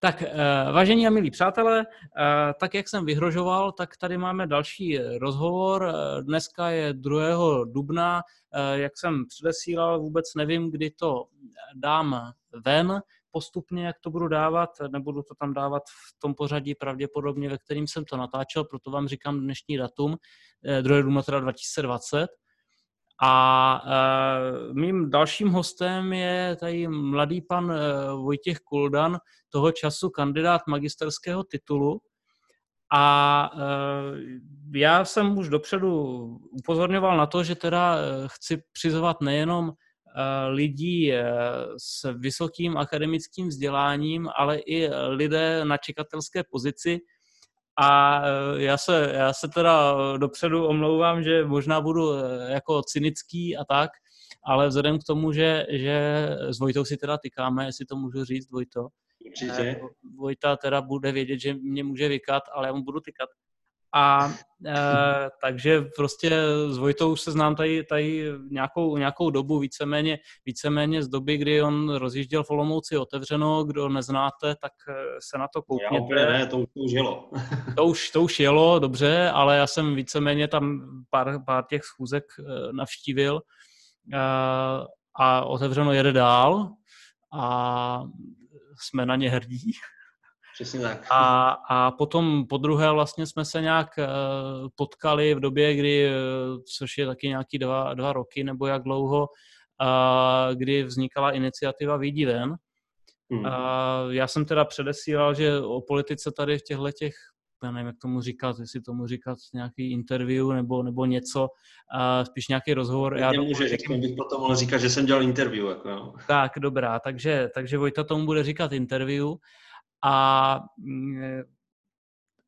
Tak, eh, vážení a milí přátelé, eh, tak jak jsem vyhrožoval, tak tady máme další rozhovor. Eh, dneska je 2. dubna, jak jsem předesílal, vůbec nevím, kdy to dám ven postupně, jak to budu dávat. Nebudu to tam dávat v tom pořadí pravděpodobně, ve kterým jsem to natáčel, proto vám říkám dnešní datum, 2. dubna teda 2020. A uh, mým dalším hostem je tady mladý pan uh, Vojtěch Kuldan, toho času kandidát magisterského titulu. A uh, já jsem už dopředu upozorňoval na to, že teda chci přizvat nejenom lidí s vysokým akademickým vzděláním, ale i lidé na čekatelské pozici, a e, já se, já se teda dopředu omlouvám, že možná budu e, jako cynický a tak, ale vzhledem k tomu, že, že s Vojtou si teda tykáme, jestli to můžu říct, Vojto. Určitě. E, Vojta teda bude vědět, že mě může vykat, ale já mu budu tykat. A e, takže prostě s Vojtou se znám tady, tady nějakou, nějakou dobu, víceméně, víceméně z doby, kdy on rozjížděl v Olomouci otevřeno, kdo neznáte, tak eh, se na to koukněte. Já ne, to už, to už jelo. to, už, to už jelo, dobře, ale já jsem víceméně tam pár, pár těch schůzek eh, navštívil e, a otevřeno jede dál a jsme na ně hrdí. Přesně tak. A, a potom po druhé vlastně jsme se nějak uh, potkali v době, kdy, uh, což je taky nějaký dva, dva roky nebo jak dlouho, uh, kdy vznikala iniciativa Výjdi ven. Hmm. Uh, já jsem teda předesílal, že o politice tady v těchto těch já nevím, jak tomu říkat, jestli tomu říkat nějaký interview nebo, nebo něco, uh, spíš nějaký rozhovor. Já může, že bych potom mohl říkat, že jsem dělal interview. Jako, no. Tak, dobrá, takže, takže Vojta tomu bude říkat interview. A, mm,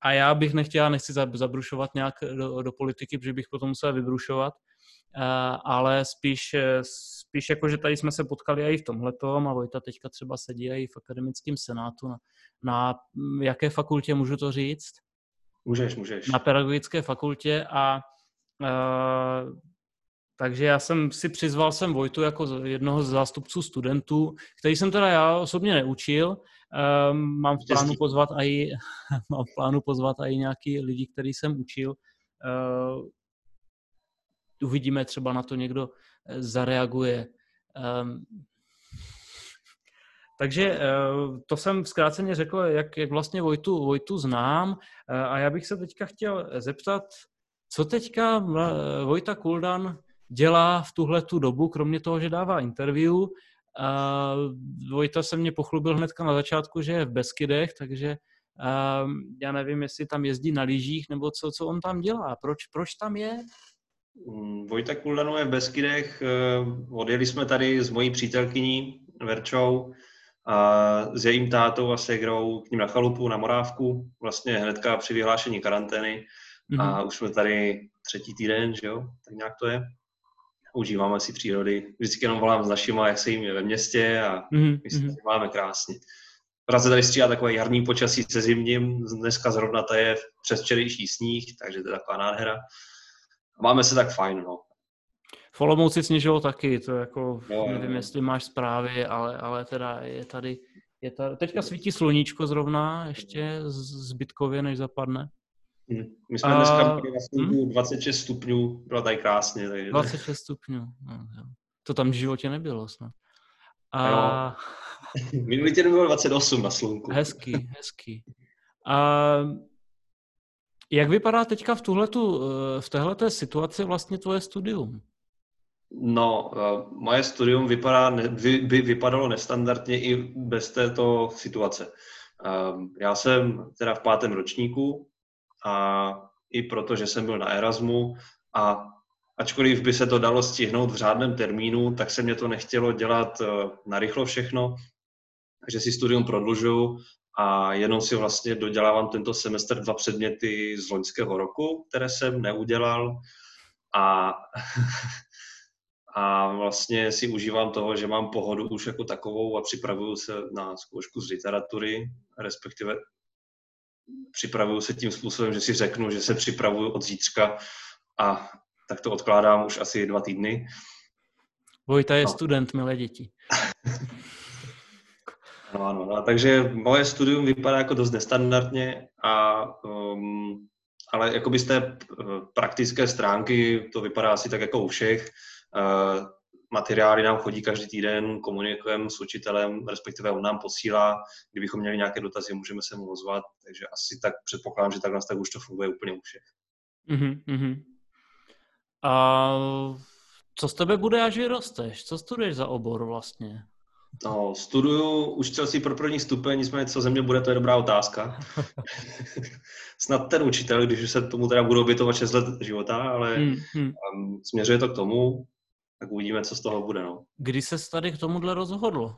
a já bych nechtěl, nechci zabrušovat nějak do, do politiky, protože bych potom musel vybrušovat, ale spíš, spíš jako, že tady jsme se potkali i v tomhletom a Vojta teďka třeba sedí i v akademickém senátu. Na, na jaké fakultě můžu to říct? Můžeš, můžeš. Na pedagogické fakultě a uh, takže já jsem si přizval jsem Vojtu jako jednoho z zástupců studentů, který jsem teda já osobně neučil, Um, mám v plánu pozvat i mám v plánu pozvat i nějaký lidi, který jsem učil. Uh, uvidíme, třeba na to někdo eh, zareaguje. Um, takže uh, to jsem zkráceně řekl, jak, jak vlastně Vojtu, Vojtu znám uh, a já bych se teďka chtěl zeptat, co teďka Vojta Kuldan dělá v tuhle tu dobu, kromě toho, že dává interview, a Vojta se mě pochlubil hnedka na začátku, že je v Beskydech, takže um, já nevím, jestli tam jezdí na lyžích, nebo co, co on tam dělá. Proč, proč tam je? Mm, Vojta Kuldanov je v Beskydech. Eh, odjeli jsme tady s mojí přítelkyní Verčou a s jejím tátou a segrou k ním na chalupu, na Morávku, vlastně hnedka při vyhlášení karantény. Mm-hmm. A mhm. už jsme tady třetí týden, že jo, tak nějak to je užíváme si přírody. Vždycky jenom volám s našima, jak se jim je ve městě a mm-hmm. my si mm-hmm. máme krásně. Praze tady střídá takové jarní počasí se zimním, dneska zrovna to je přes včerejší sníh, takže to je taková nádhera. Máme se tak fajn, no. V Olomouci sněžilo taky, to jako, no, nevím, jestli máš zprávy, ale, ale teda je tady, je tady, teďka svítí sluníčko zrovna, ještě zbytkově, než zapadne. Hm. My jsme dneska měli na slunku hm? 26 stupňů, bylo tady krásně. Takže... 26 stupňů, no, to tam v životě nebylo snad. A... Minulý týden bylo 28 na slunku. Hezký, hezký. A jak vypadá teďka v, tuhletu, v téhleté situaci vlastně tvoje studium? No, eh, moje studium vypadá, by, by vypadalo nestandardně i bez této situace. Eh, já jsem teda v pátém ročníku, a i proto, že jsem byl na Erasmu a ačkoliv by se to dalo stihnout v řádném termínu, tak se mě to nechtělo dělat eh, na rychlo všechno, takže si studium prodlužuju a jenom si vlastně dodělávám tento semestr dva předměty z loňského roku, které jsem neudělal. A, a vlastně si užívám toho, že mám pohodu už jako takovou a připravuju se na zkoušku z literatury, respektive připravuju se tím způsobem, že si řeknu, že se připravuju od zítřka a tak to odkládám už asi dva týdny. Vojta je no. student, milé děti. Ano, ano, no, takže moje studium vypadá jako dost nestandardně, a, um, ale jako z té eh, praktické stránky to vypadá asi tak jako u všech. Uh, materiály nám chodí každý týden, komunikujeme s učitelem, respektive on nám posílá. Kdybychom měli nějaké dotazy, můžeme se mu ozvat, takže asi tak předpokládám, že takhle tak už to funguje úplně u všech. Mm-hmm. A co z tebe bude, až vyrosteš? Co studuješ za obor vlastně? No, studuju učitelství pro první stupeň, nicméně co ze mě bude, to je dobrá otázka. Snad ten učitel, když se tomu teda budu obětovat 6 let života, ale mm, mm. Um, směřuje to k tomu, tak uvidíme, co z toho bude. No. Kdy se tady k tomuhle rozhodl?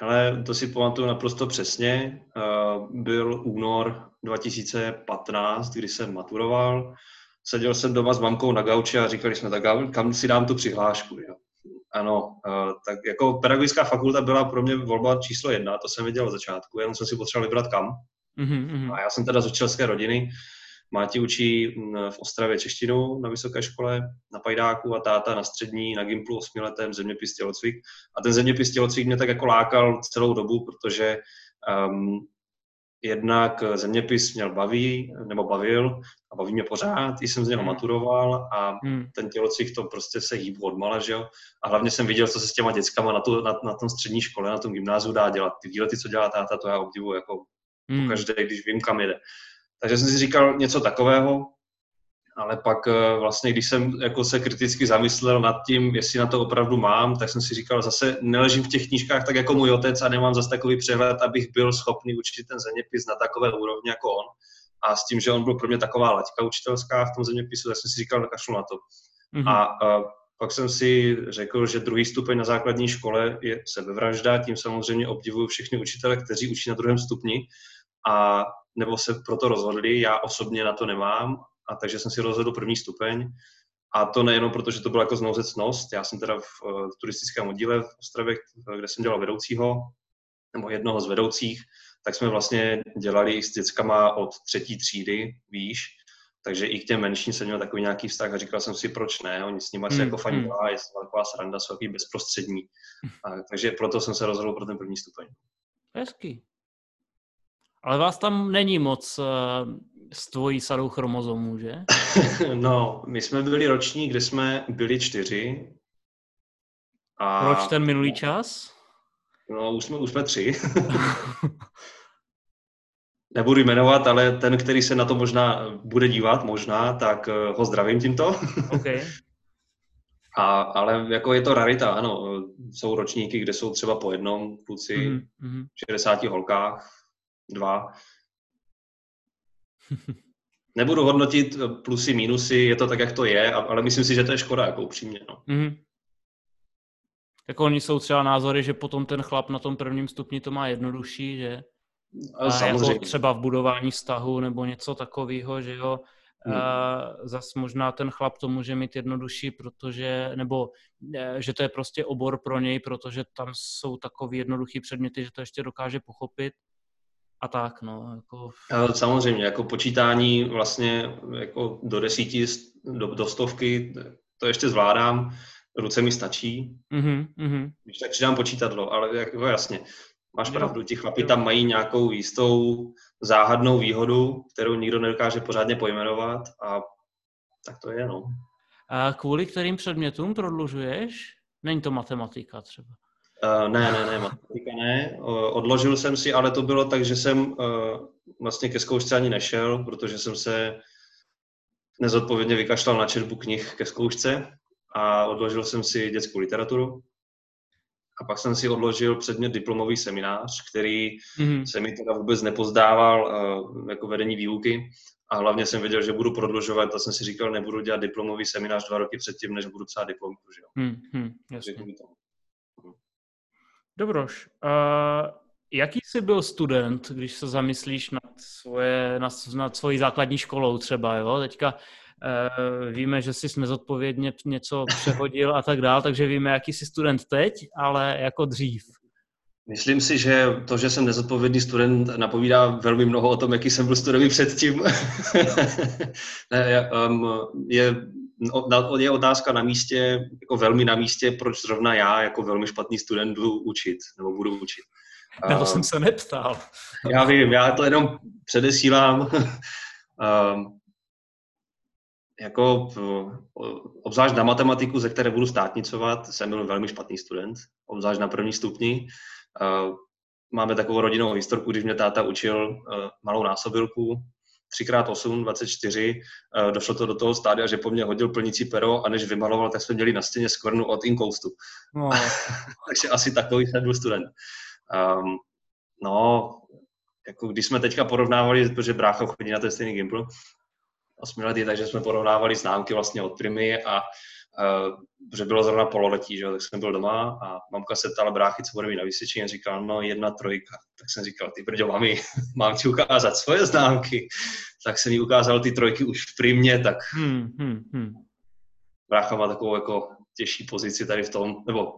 Hele, to si pamatuju naprosto přesně. Uh, byl únor 2015, kdy jsem maturoval. Seděl jsem doma s mamkou na gauči a říkali jsme, tak kam si dám tu přihlášku. Jo? Ano, uh, tak jako pedagogická fakulta byla pro mě volba číslo jedna, to jsem viděl od začátku, jenom jsem si potřeboval vybrat kam. Mm-hmm. A já jsem teda z učitelské rodiny, Máti učí mm, v Ostravě češtinu na vysoké škole, na Pajdáku a táta na střední, na Gimplu osmiletém zeměpis tělocvik. A ten zeměpis tělocvik mě tak jako lákal celou dobu, protože um, jednak zeměpis měl baví, nebo bavil a baví mě pořád, jsem z něho hmm. maturoval a hmm. ten tělocvik to prostě se hýbu odmala, že jo. A hlavně jsem viděl, co se s těma dětskama na, tu, na, na tom střední škole, na tom gymnáziu dá dělat. Ty výlety, co dělá táta, to já obdivuji jako hmm. každé, když vím, kam jede. Takže jsem si říkal něco takového, ale pak eh, vlastně, když jsem jako se kriticky zamyslel nad tím, jestli na to opravdu mám, tak jsem si říkal, zase neležím v těch knížkách tak jako můj otec a nemám zase takový přehled, abych byl schopný učit ten zeměpis na takové úrovni jako on. A s tím, že on byl pro mě taková laťka učitelská v tom zeměpisu, tak jsem si říkal, kašlu na to. Mm-hmm. A, a pak jsem si řekl, že druhý stupeň na základní škole je sebevražda, tím samozřejmě obdivuju všechny učitele, kteří učí na druhém stupni a nebo se proto rozhodli, já osobně na to nemám, a takže jsem si rozhodl první stupeň. A to nejenom proto, že to bylo jako znouzecnost, já jsem teda v, v turistickém oddíle v Ostravě, kde jsem dělal vedoucího, nebo jednoho z vedoucích, tak jsme vlastně dělali s dětskama od třetí třídy výš, takže i k těm menším jsem měl takový nějaký vztah a říkal jsem si, proč ne, oni s nimi mm, se jako fajn mm. je taková sranda, jsou takový bezprostřední. A, takže proto jsem se rozhodl pro ten první stupeň. Hezký. Ale vás tam není moc s tvojí sadou chromozomů, že? no, my jsme byli roční, kde jsme byli čtyři. A... Proč ten minulý čas? No, už jsme, už jsme tři. Nebudu jmenovat, ale ten, který se na to možná bude dívat, možná, tak eh, ho zdravím tímto. Okay. A, ale jako je to rarita, ano. Jsou ročníky, kde jsou třeba po jednom kluci, mm-hmm. 60 holkách, dva. Nebudu hodnotit plusy, minusy, je to tak, jak to je, ale myslím si, že to je škoda, jako upřímně. No. Mm-hmm. Jako oni jsou třeba názory, že potom ten chlap na tom prvním stupni to má jednodušší, že? A Samozřejmě. Jako třeba v budování vztahu nebo něco takového, že jo. Hmm. Zas možná ten chlap to může mít jednodušší, protože, nebo e, že to je prostě obor pro něj, protože tam jsou takový jednoduchý předměty, že to ještě dokáže pochopit a tak, no. Jako... Samozřejmě, jako počítání vlastně jako do desíti, do, do stovky, to ještě zvládám, ruce mi stačí, mm-hmm, když tak přidám počítadlo, ale jako jasně, máš pravdu, ti chlapi tam mají nějakou jistou záhadnou výhodu, kterou nikdo nedokáže pořádně pojmenovat a tak to je, no. A kvůli kterým předmětům prodlužuješ? Není to matematika třeba? Uh, ne, ne, ne, matematika ne. Uh, odložil jsem si, ale to bylo tak, že jsem uh, vlastně ke zkoušce ani nešel, protože jsem se nezodpovědně vykašlal na četbu knih ke zkoušce a odložil jsem si dětskou literaturu. A pak jsem si odložil předmět diplomový seminář, který mm-hmm. se mi teda vůbec nepozdával uh, jako vedení výuky. A hlavně jsem věděl, že budu prodlužovat, a jsem si říkal, nebudu dělat diplomový seminář dva roky předtím, než budu psát diplomku. Že jo? Mm-hmm, jasně. Dobroš, uh, jaký jsi byl student, když se zamyslíš nad, svoje, nad, nad svojí základní školou třeba, jo? Teďka uh, víme, že jsi nezodpovědně něco přehodil a tak dál, takže víme, jaký jsi student teď, ale jako dřív. Myslím si, že to, že jsem nezodpovědný student, napovídá velmi mnoho o tom, jaký jsem byl studený předtím. ne, um, je je otázka na místě, jako velmi na místě, proč zrovna já jako velmi špatný student budu učit, nebo budu učit. Na to jsem se neptal. Já vím, já to jenom předesílám. jako obzvlášť na matematiku, ze které budu státnicovat, jsem byl velmi špatný student, obzvlášť na první stupni. Máme takovou rodinnou historku, když mě táta učil malou násobilku, 3x8, 24, došlo to do toho stádia, že po mně hodil plnící pero a než vymaloval, tak jsme měli na stěně skvrnu od inkoustu. No. Takže asi takový jsem byl student. Um, no, jako když jsme teďka porovnávali, protože brácha chodí na ten stejný Gimple, osmiletý, takže jsme porovnávali známky vlastně od Primy a uh, že bylo zrovna pololetí, že tak jsem byl doma a mamka se ptala bráchy, co bude mít na vysvědčení a říkal, no jedna trojka. Tak jsem říkal, ty brďo, mami, mám ti ukázat svoje známky. Tak jsem jí ukázal ty trojky už v Primě, tak hmm, hmm, hmm. brácha má takovou jako těžší pozici tady v tom, nebo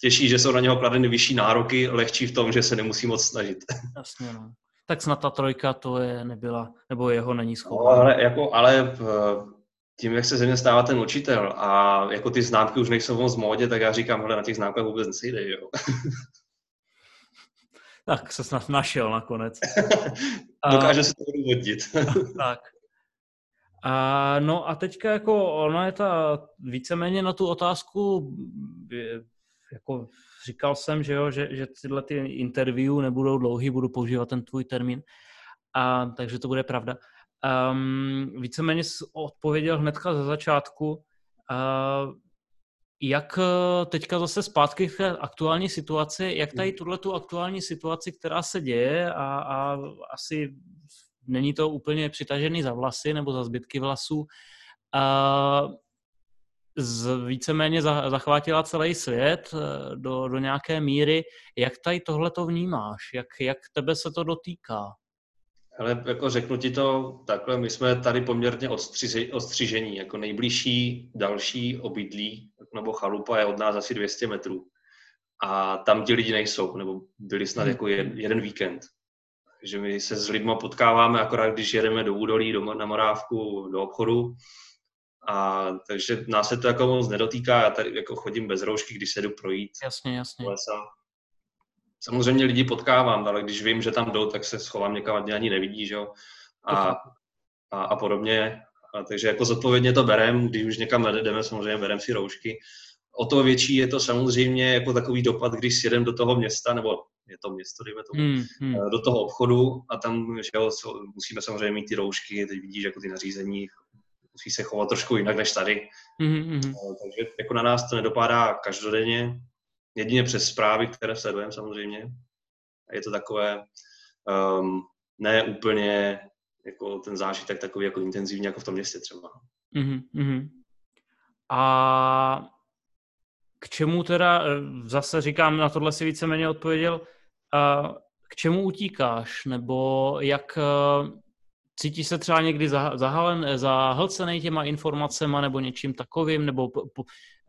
těžší, že jsou na něho kladeny vyšší nároky, lehčí v tom, že se nemusí moc snažit. Jasně, no tak snad ta trojka to je nebyla, nebo jeho není schopná. No, ale, jako, ale eh, tím, jak se ze mě stává ten učitel a jako ty známky už nejsou moc v módě, tak já říkám, hele, na těch známkách vůbec nesejde, jo. tak se snad našel nakonec. Dokáže se to odůvodnit. tak. A, no a teďka jako ona je ta víceméně na tu otázku jako říkal jsem, že, jo, že, že tyhle ty interview nebudou dlouhý, budu používat ten tvůj termín, a, takže to bude pravda. Um, víceméně odpověděl hnedka za začátku, uh, jak eh, teďka zase zpátky k aktuální situaci, jak tady tuhle tu aktuální situaci, která se děje a, a asi není to úplně přitažený za vlasy nebo za zbytky vlasů, uh, z, víceméně zachvátila celý svět eh, do, do nějaké míry. Jak tady tohle to vnímáš? Jak, jak tebe se to dotýká? Ale jako řeknu ti to takhle, my jsme tady poměrně odstřiži, odstřižení, jako nejbližší další obydlí nebo chalupa je od nás asi 200 metrů. A tam ti lidi nejsou, nebo byli snad hmm. jako jeden, jeden víkend. Takže my se s lidmi potkáváme akorát, když jedeme do údolí, do, na Morávku, do obchodu a takže nás se to jako moc nedotýká, já tady jako chodím bez roušky, když se jdu projít. Jasně, jasně. Lesa. Samozřejmě lidi potkávám, ale když vím, že tam jdou, tak se schovám někam a ani nevidí, že jo. A, a, a podobně. A takže jako zodpovědně to berem, když už někam jdeme, samozřejmě berem si roušky. O to větší je to samozřejmě jako takový dopad, když jedem do toho města, nebo je to město, dejme tomu, hmm, hmm. do toho obchodu a tam že jo, musíme samozřejmě mít ty roušky, teď vidíš jako ty nařízení, musí se chovat trošku jinak než tady. Mm-hmm. Takže jako na nás to nedopadá každodenně, jedině přes zprávy, které sledujeme samozřejmě. Je to takové um, ne úplně jako ten zážitek takový jako intenzivní jako v tom městě třeba. Mm-hmm. A k čemu teda, eh, zase říkám, na tohle si víceméně odpověděl, k čemu utíkáš, nebo jak eh, Cítíš se třeba někdy zahalen, zahlcený těma informacemi nebo něčím takovým, nebo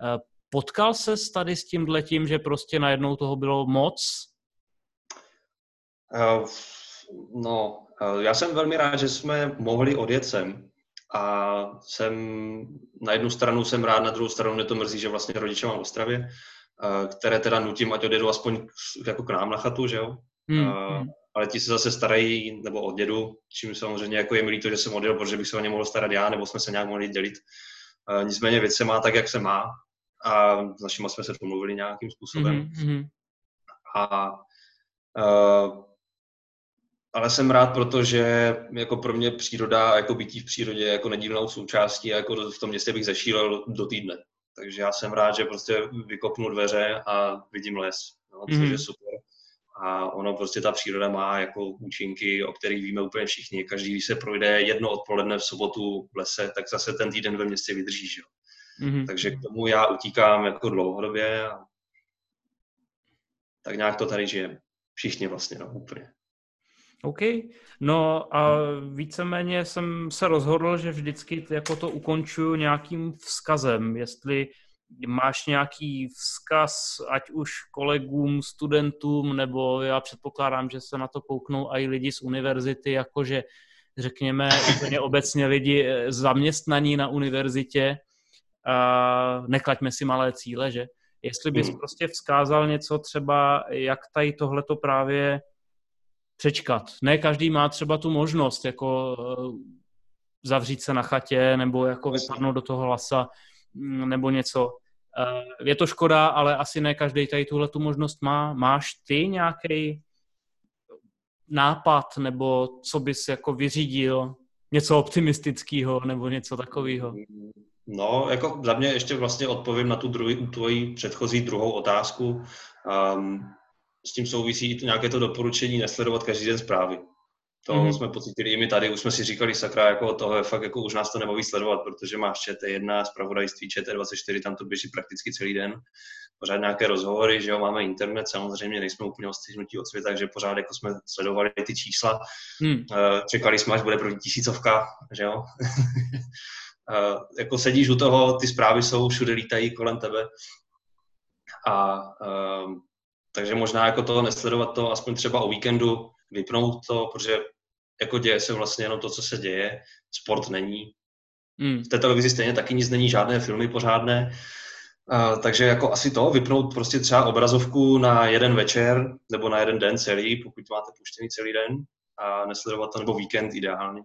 eh, potkal se tady s tímhletím, že prostě najednou toho bylo moc? Uh, no, uh, já jsem velmi rád, že jsme mohli odjet sem. A jsem, na jednu stranu jsem rád, na druhou stranu mě to mrzí, že vlastně rodiče mám v Ostravě, uh, které teda nutím, ať odjedu aspoň jako k nám na chatu, že jo. Hmm. Uh, ale ti se zase starají, nebo o dědu, čím samozřejmě jako je milý to, že jsem odjel, protože bych se o ně mohl starat já, nebo jsme se nějak mohli dělit. Nicméně věc se má tak, jak se má a s našimi jsme se domluvili nějakým způsobem. Mm-hmm. A uh, ale jsem rád, protože jako pro mě příroda a jako bytí v přírodě je jako nedílnou součástí a jako v tom městě bych zešílel do týdne. Takže já jsem rád, že prostě vykopnu dveře a vidím les, no, což mm. je super a ono prostě ta příroda má jako účinky, o kterých víme úplně všichni. Každý, když se projde jedno odpoledne v sobotu v lese, tak zase ten týden ve městě vydrží. Že? Mm-hmm. Takže k tomu já utíkám jako dlouhodobě a tak nějak to tady žijeme. Všichni vlastně, no, úplně. OK. No a víceméně jsem se rozhodl, že vždycky jako to ukončuju nějakým vzkazem, jestli máš nějaký vzkaz, ať už kolegům, studentům, nebo já předpokládám, že se na to kouknou i lidi z univerzity, jakože řekněme úplně obecně lidi eh, zaměstnaní na univerzitě, neklaďme si malé cíle, že? Jestli bys hmm. prostě vzkázal něco třeba, jak tady tohleto právě přečkat. Ne každý má třeba tu možnost jako eh, zavřít se na chatě nebo jako vypadnout do toho lasa mm, nebo něco. Eh, je to škoda, ale asi ne každý tady tuhle tu možnost má. Máš ty nějaký nápad nebo co bys jako vyřídil? Něco optimistického nebo něco takového? No, jako za mě ještě vlastně odpovím na tu druhý, tvoji předchozí druhou otázku. Um, s tím souvisí i to nějaké to doporučení nesledovat každý den zprávy. To mm-hmm. jsme pocítili i my tady, už jsme si říkali, sakra, jako toho je fakt, jako už nás to nebaví sledovat, protože máš ČT1, zpravodajství ČT24, tam to běží prakticky celý den. Pořád nějaké rozhovory, že jo, máme internet, samozřejmě nejsme úplně odstřihnutí od světa, takže pořád jako jsme sledovali ty čísla. Mm. Čekali jsme, až bude první tisícovka, že jo. jako sedíš u toho, ty zprávy jsou, všude lítají kolem tebe. A um, takže možná jako to nesledovat to aspoň třeba o víkendu, vypnout to, protože jako děje se vlastně jenom to, co se děje, sport není. Mm. V té televizi stejně taky nic není, žádné filmy pořádné, uh, takže jako asi to, vypnout prostě třeba obrazovku na jeden večer nebo na jeden den celý, pokud máte puštěný celý den a nesledovat to, nebo víkend ideálně.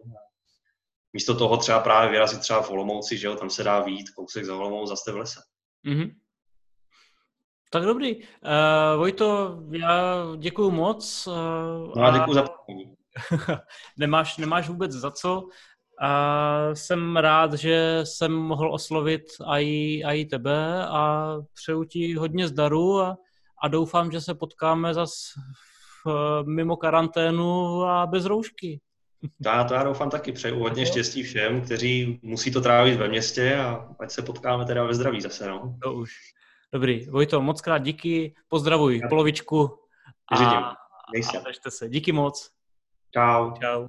Místo toho třeba právě vyrazit třeba v Olomouci, že jo, tam se dá vít kousek za Olomouc, zase v lese. Mm-hmm. Tak dobrý. Uh, Vojto, já děkuji moc. Uh, no a děkuji za nemáš, nemáš vůbec za co. A jsem rád, že jsem mohl oslovit i, i tebe a přeju ti hodně zdaru a, a doufám, že se potkáme zas v, mimo karanténu a bez roušky. Já to já doufám taky. Přeju hodně štěstí všem, kteří musí to trávit ve městě a ať se potkáme teda ve zdraví zase. No. To už. Dobrý, Vojto, moc krát díky, pozdravuj já. polovičku a, a držte se. Díky moc. Čau. Čau.